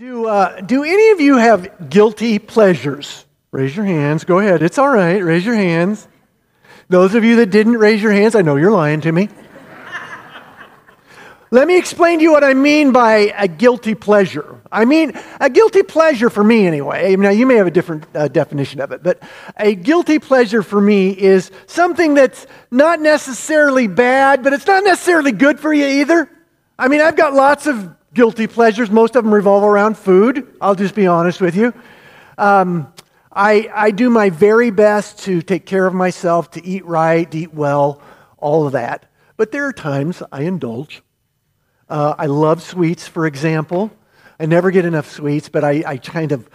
Do, uh, do any of you have guilty pleasures? Raise your hands. Go ahead. It's all right. Raise your hands. Those of you that didn't raise your hands, I know you're lying to me. Let me explain to you what I mean by a guilty pleasure. I mean, a guilty pleasure for me, anyway. Now, you may have a different uh, definition of it, but a guilty pleasure for me is something that's not necessarily bad, but it's not necessarily good for you either. I mean, I've got lots of guilty pleasures. Most of them revolve around food. I'll just be honest with you. Um, I, I do my very best to take care of myself, to eat right, to eat well, all of that. But there are times I indulge. Uh, I love sweets, for example. I never get enough sweets, but I, I kind of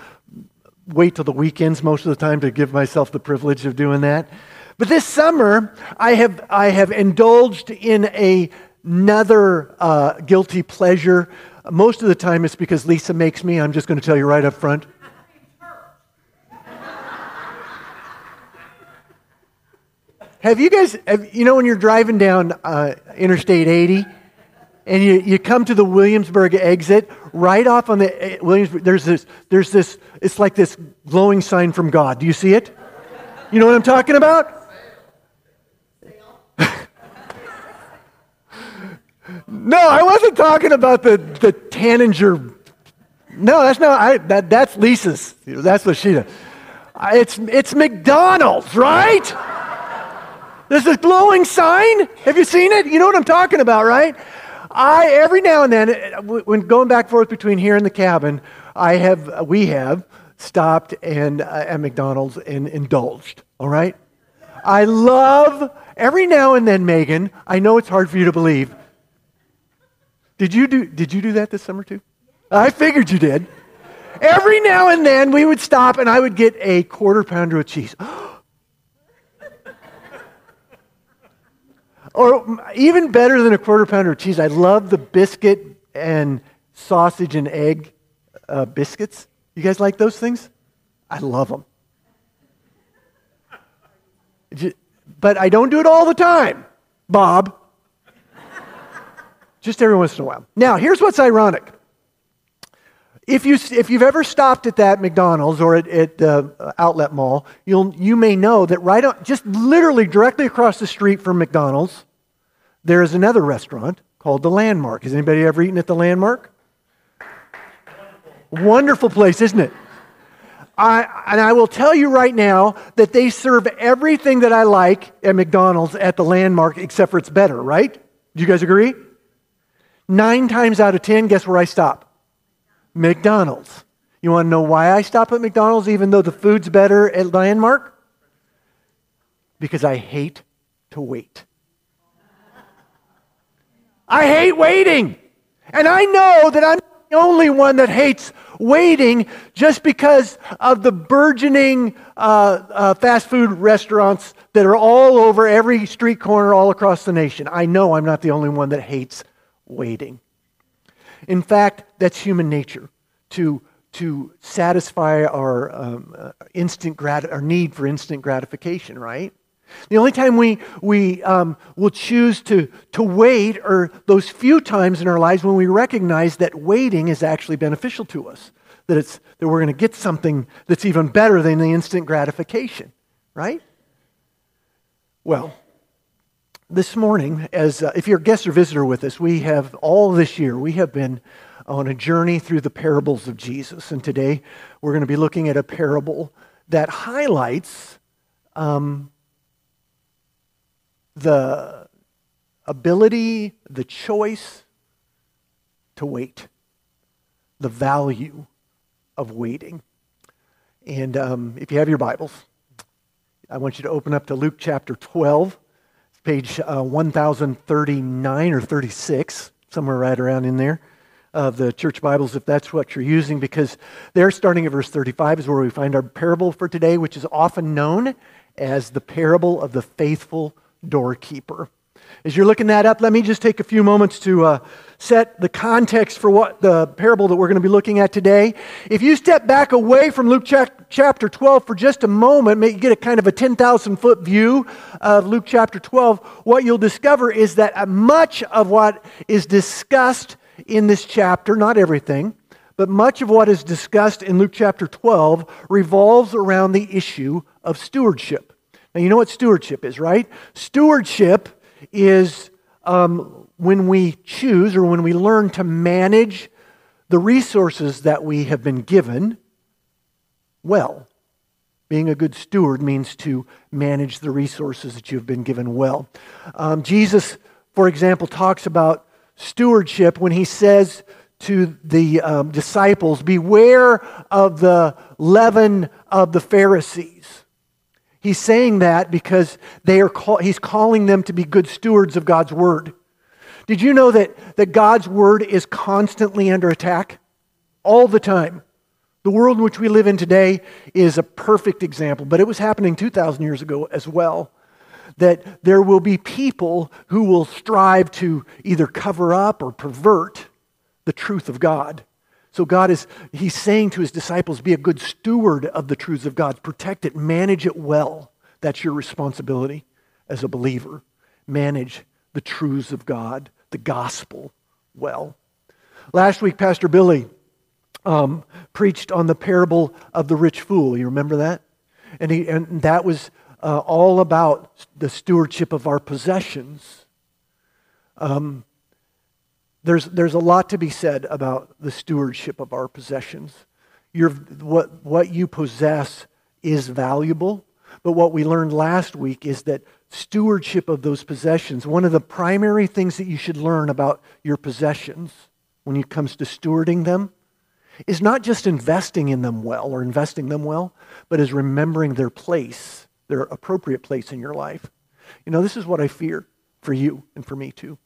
wait till the weekends most of the time to give myself the privilege of doing that. But this summer, I have, I have indulged in a, another uh, guilty pleasure. Most of the time, it's because Lisa makes me. I'm just going to tell you right up front. Have you guys, have, you know, when you're driving down uh, Interstate 80 and you, you come to the Williamsburg exit, right off on the uh, Williamsburg, there's this, there's this, it's like this glowing sign from God. Do you see it? You know what I'm talking about? No, I wasn't talking about the, the Tanger. No, that's not, I, that, that's Lisa's. That's what she does. It's, it's McDonald's, right? There's this glowing sign. Have you seen it? You know what I'm talking about, right? I every now and then, when going back and forth between here and the cabin, I have we have stopped and uh, at McDonald's and indulged. All right. I love every now and then, Megan. I know it's hard for you to believe. Did you do? Did you do that this summer too? I figured you did. Every now and then, we would stop and I would get a quarter pounder of cheese. Or even better than a quarter pounder of cheese, I love the biscuit and sausage and egg uh, biscuits. You guys like those things? I love them. But I don't do it all the time, Bob. Just every once in a while. Now, here's what's ironic. If, you, if you've ever stopped at that McDonald's or at, at uh, Outlet Mall, you'll, you may know that right on, just literally directly across the street from McDonald's, there is another restaurant called The Landmark. Has anybody ever eaten at The Landmark? Wonderful, Wonderful place, isn't it? I, and I will tell you right now that they serve everything that I like at McDonald's at the Landmark, except for it's better, right? Do you guys agree? Nine times out of ten, guess where I stop? McDonald's. You want to know why I stop at McDonald's even though the food's better at Landmark? Because I hate to wait. I hate waiting. And I know that I'm the only one that hates waiting just because of the burgeoning uh, uh, fast food restaurants that are all over every street corner all across the nation. I know I'm not the only one that hates waiting. In fact, that's human nature to, to satisfy our um, uh, instant grat- our need for instant gratification, right? The only time we, we um, will choose to, to wait are those few times in our lives when we recognize that waiting is actually beneficial to us, that, it's, that we're going to get something that's even better than the instant gratification, right? Well, this morning, as uh, if you're a guest or visitor with us, we have all this year, we have been on a journey through the parables of Jesus. And today we're going to be looking at a parable that highlights um, the ability, the choice to wait, the value of waiting. And um, if you have your Bibles, I want you to open up to Luke chapter 12, page uh, 1039 or 36, somewhere right around in there of the church Bibles, if that's what you're using, because there, starting at verse 35, is where we find our parable for today, which is often known as the parable of the faithful doorkeeper. As you're looking that up, let me just take a few moments to uh, set the context for what the parable that we're going to be looking at today. If you step back away from Luke chapter 12 for just a moment, maybe get a kind of a 10,000 foot view of Luke chapter 12, what you'll discover is that much of what is discussed in this chapter, not everything, But much of what is discussed in Luke chapter 12 revolves around the issue of stewardship. Now, you know what stewardship is, right? Stewardship is um, when we choose or when we learn to manage the resources that we have been given well. Being a good steward means to manage the resources that you've been given well. Um, Jesus, for example, talks about stewardship when he says to the um, disciples, Beware of the leaven of the Pharisees. He's saying that because they are call, he's calling them to be good stewards of God's word. Did you know that, that God's word is constantly under attack? All the time. The world in which we live in today is a perfect example, but it was happening 2,000 years ago as well. That there will be people who will strive to either cover up or pervert the truth of God. So God is, he's saying to his disciples, be a good steward of the truths of God. Protect it, manage it well. That's your responsibility as a believer. Manage the truths of God, the gospel well. Last week, Pastor Billy um, preached on the parable of the rich fool. You remember that? And, he, and that was uh, all about the stewardship of our possessions. Um, there's, there's a lot to be said about the stewardship of our possessions. Your, what, what you possess is valuable, but what we learned last week is that stewardship of those possessions, one of the primary things that you should learn about your possessions when it comes to stewarding them, is not just investing in them well or investing them well, but is remembering their place, their appropriate place in your life. You know, this is what I fear for you and for me too.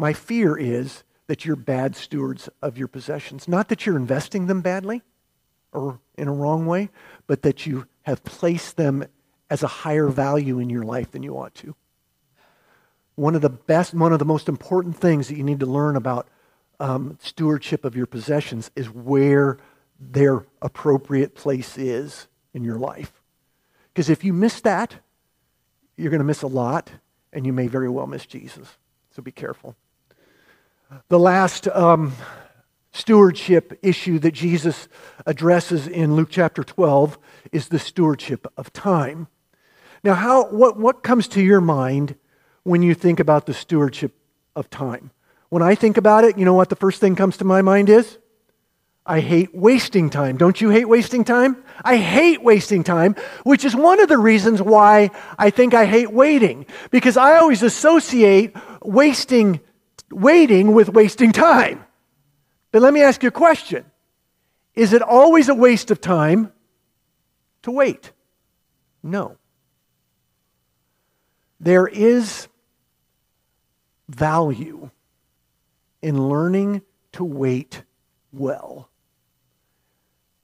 My fear is that you're bad stewards of your possessions. Not that you're investing them badly or in a wrong way, but that you have placed them as a higher value in your life than you ought to. One of the best, one of the most important things that you need to learn about um, stewardship of your possessions is where their appropriate place is in your life. Because if you miss that, you're going to miss a lot, and you may very well miss Jesus. So be careful. The last um, stewardship issue that Jesus addresses in Luke chapter 12 is the stewardship of time. Now, how, what, what comes to your mind when you think about the stewardship of time? When I think about it, you know what the first thing comes to my mind is? I hate wasting time. Don't you hate wasting time? I hate wasting time, which is one of the reasons why I think I hate waiting. Because I always associate wasting waiting with wasting time. But let me ask you a question. Is it always a waste of time to wait? No. There is value in learning to wait well.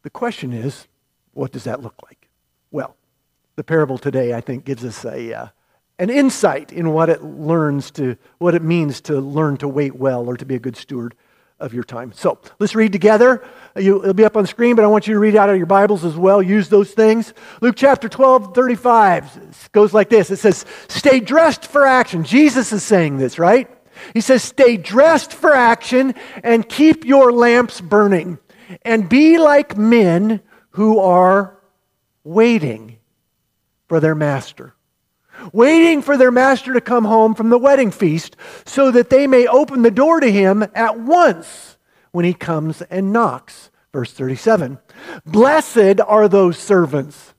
The question is, what does that look like? Well, the parable today, I think, gives us a, uh, an insight in what it learns to, what it means to learn to wait well or to be a good steward of your time. So let's read together. You, it'll be up on screen, but I want you to read out of your Bibles as well. Use those things. Luke chapter 12, 35 goes like this. It says, Stay dressed for action. Jesus is saying this, right? He says, Stay dressed for action and keep your lamps burning, and be like men who are waiting for their master. Waiting for their master to come home from the wedding feast so that they may open the door to him at once when he comes and knocks. Verse 37 Blessed are those servants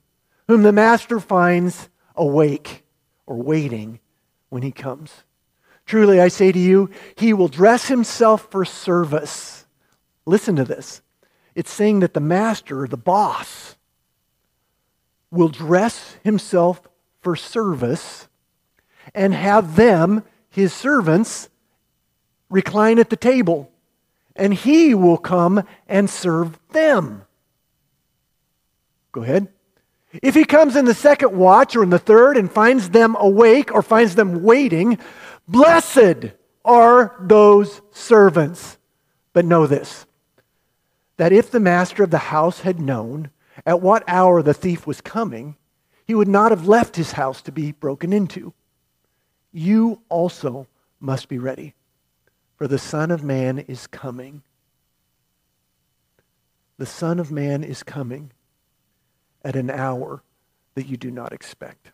whom the master finds awake or waiting when he comes. Truly, I say to you, he will dress himself for service. Listen to this. It's saying that the master, the boss, will dress himself for service and have them, his servants, recline at the table, and he will come and serve them. Go ahead. If he comes in the second watch or in the third and finds them awake or finds them waiting, Blessed are those servants. But know this that if the master of the house had known at what hour the thief was coming, he would not have left his house to be broken into. You also must be ready, for the Son of Man is coming the Son of Man is coming at an hour that you do not expect.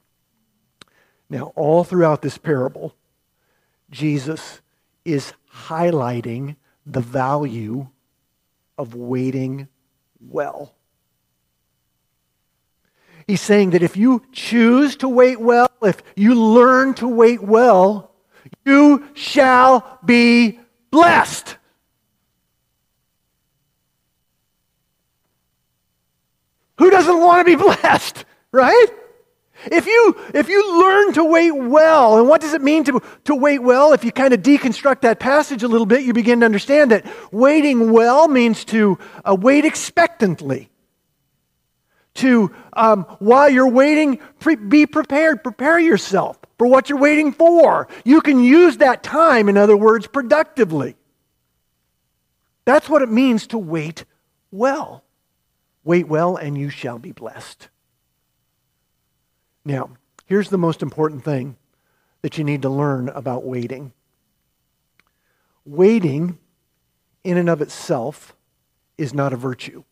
Now, all throughout this parable, Jesus is highlighting the value of waiting well. He's saying that if you choose to wait well, if you learn to wait well, you shall be blessed. Who doesn't want to be blessed, right? If you, if you learn to wait well, and what does it mean to, to wait well? If you kind of deconstruct that passage a little bit, you begin to understand that waiting well means to uh, wait expectantly. To, um, while you're waiting, pre- be prepared. Prepare yourself for what you're waiting for. You can use that time, in other words, productively. That's what it means to wait well. Wait well, and you shall be blessed. Now, here's the most important thing that you need to learn about waiting waiting, in and of itself, is not a virtue.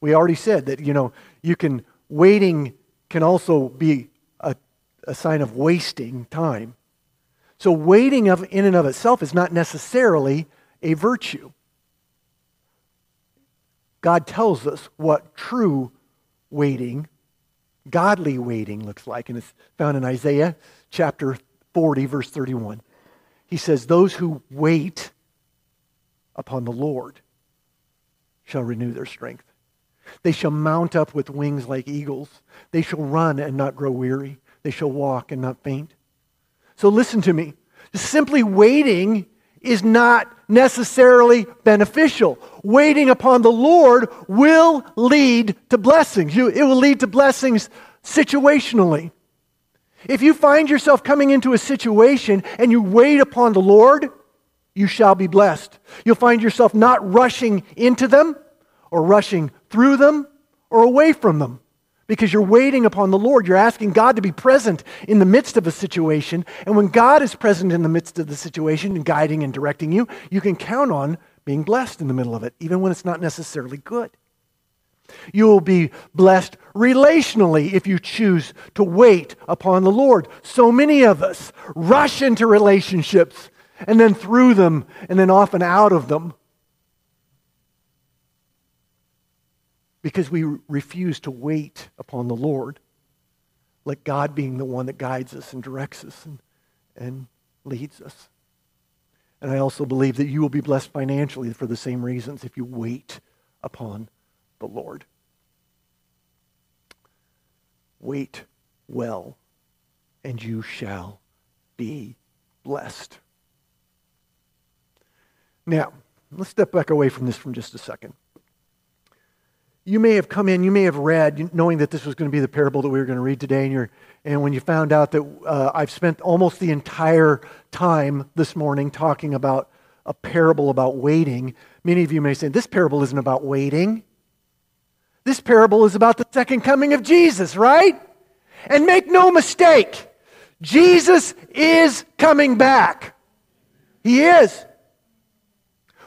We already said that, you know, you can, waiting can also be a, a sign of wasting time. So, waiting of, in and of itself is not necessarily a virtue. God tells us what true waiting godly waiting looks like. And it's found in Isaiah chapter 40, verse 31. He says, Those who wait upon the Lord shall renew their strength. They shall mount up with wings like eagles. They shall run and not grow weary. They shall walk and not faint. So listen to me. Simply waiting is not necessarily beneficial. Waiting upon the Lord will lead to blessings. You, it will lead to blessings situationally. If you find yourself coming into a situation and you wait upon the Lord, you shall be blessed. You'll find yourself not rushing into them or rushing through them or away from them because you're waiting upon the Lord. You're asking God to be present in the midst of a situation. And when God is present in the midst of the situation and guiding and directing you, you can count on being blessed in the middle of it, even when it's not necessarily good. You will be blessed relationally if you choose to wait upon the Lord. So many of us rush into relationships and then through them and then often out of them because we refuse to wait upon the Lord, like God being the one that guides us and directs us and, and leads us. And I also believe that you will be blessed financially for the same reasons if you wait upon the Lord. Wait well, and you shall be blessed. Now, let's step back away from this for just a second you may have come in, you may have read, knowing that this was going to be the parable that we were going to read today, and, you're, and when you found out that uh, I've spent almost the entire time this morning talking about a parable about waiting, many of you may say, This parable isn't about waiting. This parable is about the second coming of Jesus, right? And make no mistake, Jesus is coming back. He is.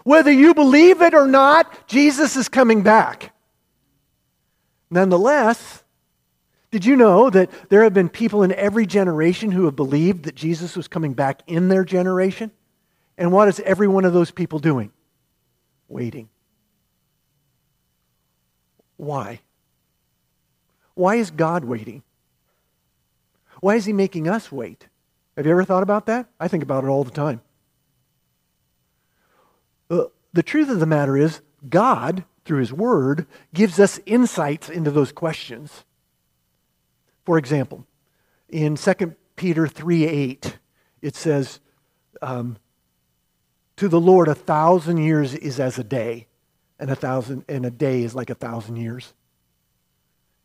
Whether you believe it or not, Jesus is coming back. Nonetheless, did you know that there have been people in every generation who have believed that Jesus was coming back in their generation? And what is every one of those people doing? Waiting. Why? Why is God waiting? Why is He making us wait? Have you ever thought about that? I think about it all the time. Uh, the truth of the matter is, God through His Word, gives us insights into those questions. For example, in 2 Peter 3 8, it says, um, To the Lord, a thousand years is as a day, and a, thousand, and a day is like a thousand years.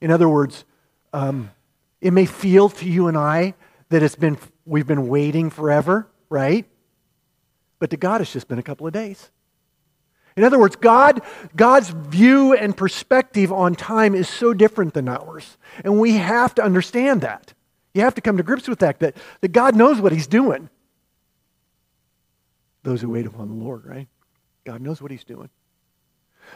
In other words, um, it may feel to you and I that it's been, we've been waiting forever, right? But to God, it's just been a couple of days. In other words, God, God's view and perspective on time is so different than ours. And we have to understand that. You have to come to grips with that, that, that God knows what He's doing. Those who wait upon the Lord, right? God knows what He's doing.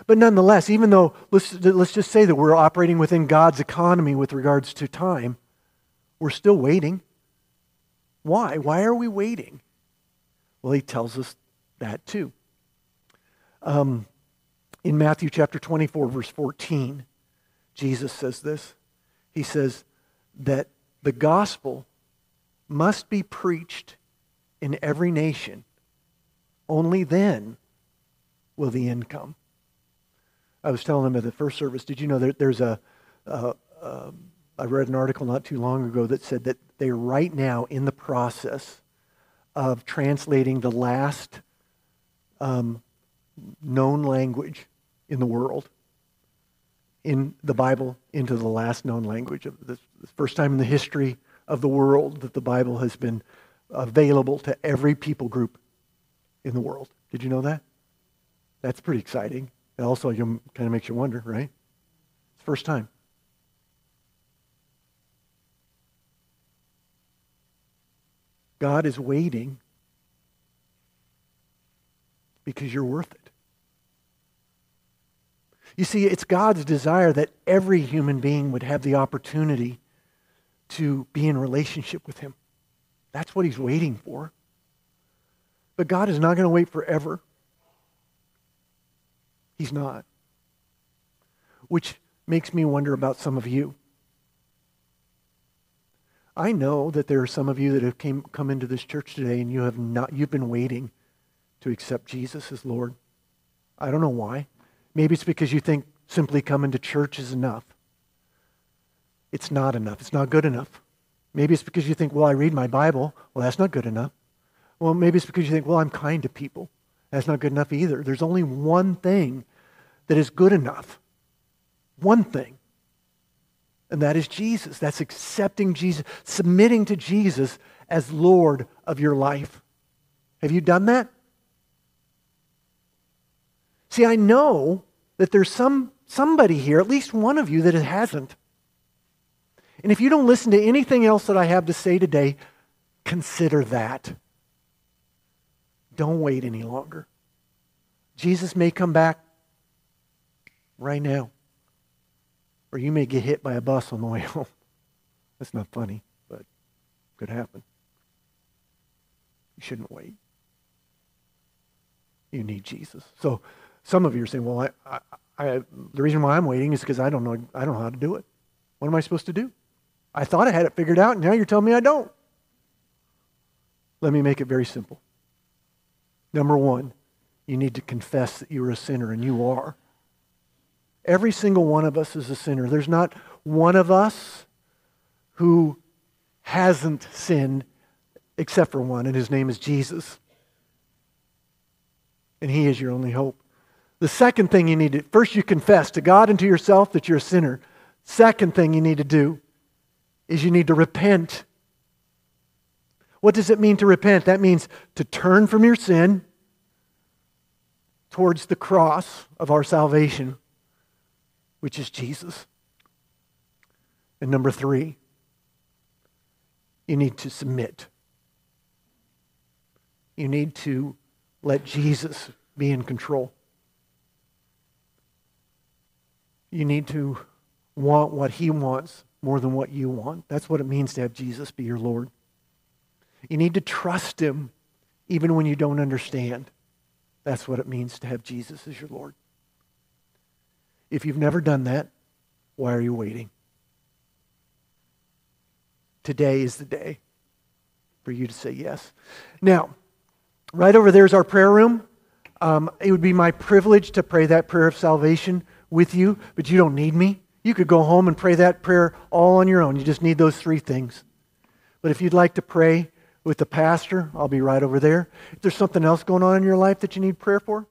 But nonetheless, even though, let's, let's just say that we're operating within God's economy with regards to time, we're still waiting. Why? Why are we waiting? Well, he tells us that too. Um, in Matthew chapter 24, verse 14, Jesus says this. He says that the gospel must be preached in every nation. Only then will the end come. I was telling them at the first service, did you know that there's a, a I read an article not too long ago that said that they're right now in the process of translating the last um, known language in the world in the Bible into the last known language. Of the first time in the history of the world that the Bible has been available to every people group in the world. Did you know that? That's pretty exciting. It also kind of makes you wonder, right? It's the first time. God is waiting because you're worth it. You see, it's God's desire that every human being would have the opportunity to be in relationship with Him. That's what He's waiting for. But God is not going to wait forever. He's not. Which makes me wonder about some of you. I know that there are some of you that have came, come into this church today and you have not you've been waiting to accept Jesus as Lord. I don't know why. Maybe it's because you think simply coming to church is enough. It's not enough. It's not good enough. Maybe it's because you think, well, I read my Bible. Well, that's not good enough. Well, maybe it's because you think, well, I'm kind to people. That's not good enough either. There's only one thing that is good enough. One thing. And that is Jesus. That's accepting Jesus, submitting to Jesus as Lord of your life. Have you done that? See, I know that there's some somebody here, at least one of you, that it hasn't. And if you don't listen to anything else that I have to say today, consider that. Don't wait any longer. Jesus may come back right now. Or you may get hit by a bus on the way home. That's not funny, but could happen. You shouldn't wait. You need Jesus. So some of you are saying, well, I, I, I, the reason why I'm waiting is because I don't know I don't know how to do it. What am I supposed to do? I thought I had it figured out, and now you're telling me I don't. Let me make it very simple. Number one, you need to confess that you're a sinner, and you are. Every single one of us is a sinner. There's not one of us who hasn't sinned except for one, and his name is Jesus. And he is your only hope. The second thing you need to first you confess to God and to yourself that you're a sinner. Second thing you need to do is you need to repent. What does it mean to repent? That means to turn from your sin towards the cross of our salvation which is Jesus. And number three, you need to submit. You need to let Jesus be in control. You need to want what he wants more than what you want. That's what it means to have Jesus be your Lord. You need to trust him even when you don't understand. That's what it means to have Jesus as your Lord. If you've never done that, why are you waiting? Today is the day for you to say yes. Now, right over there is our prayer room. Um, it would be my privilege to pray that prayer of salvation with you, but you don't need me. You could go home and pray that prayer all on your own. You just need those three things. But if you'd like to pray with the pastor, I'll be right over there. If there's something else going on in your life that you need prayer for,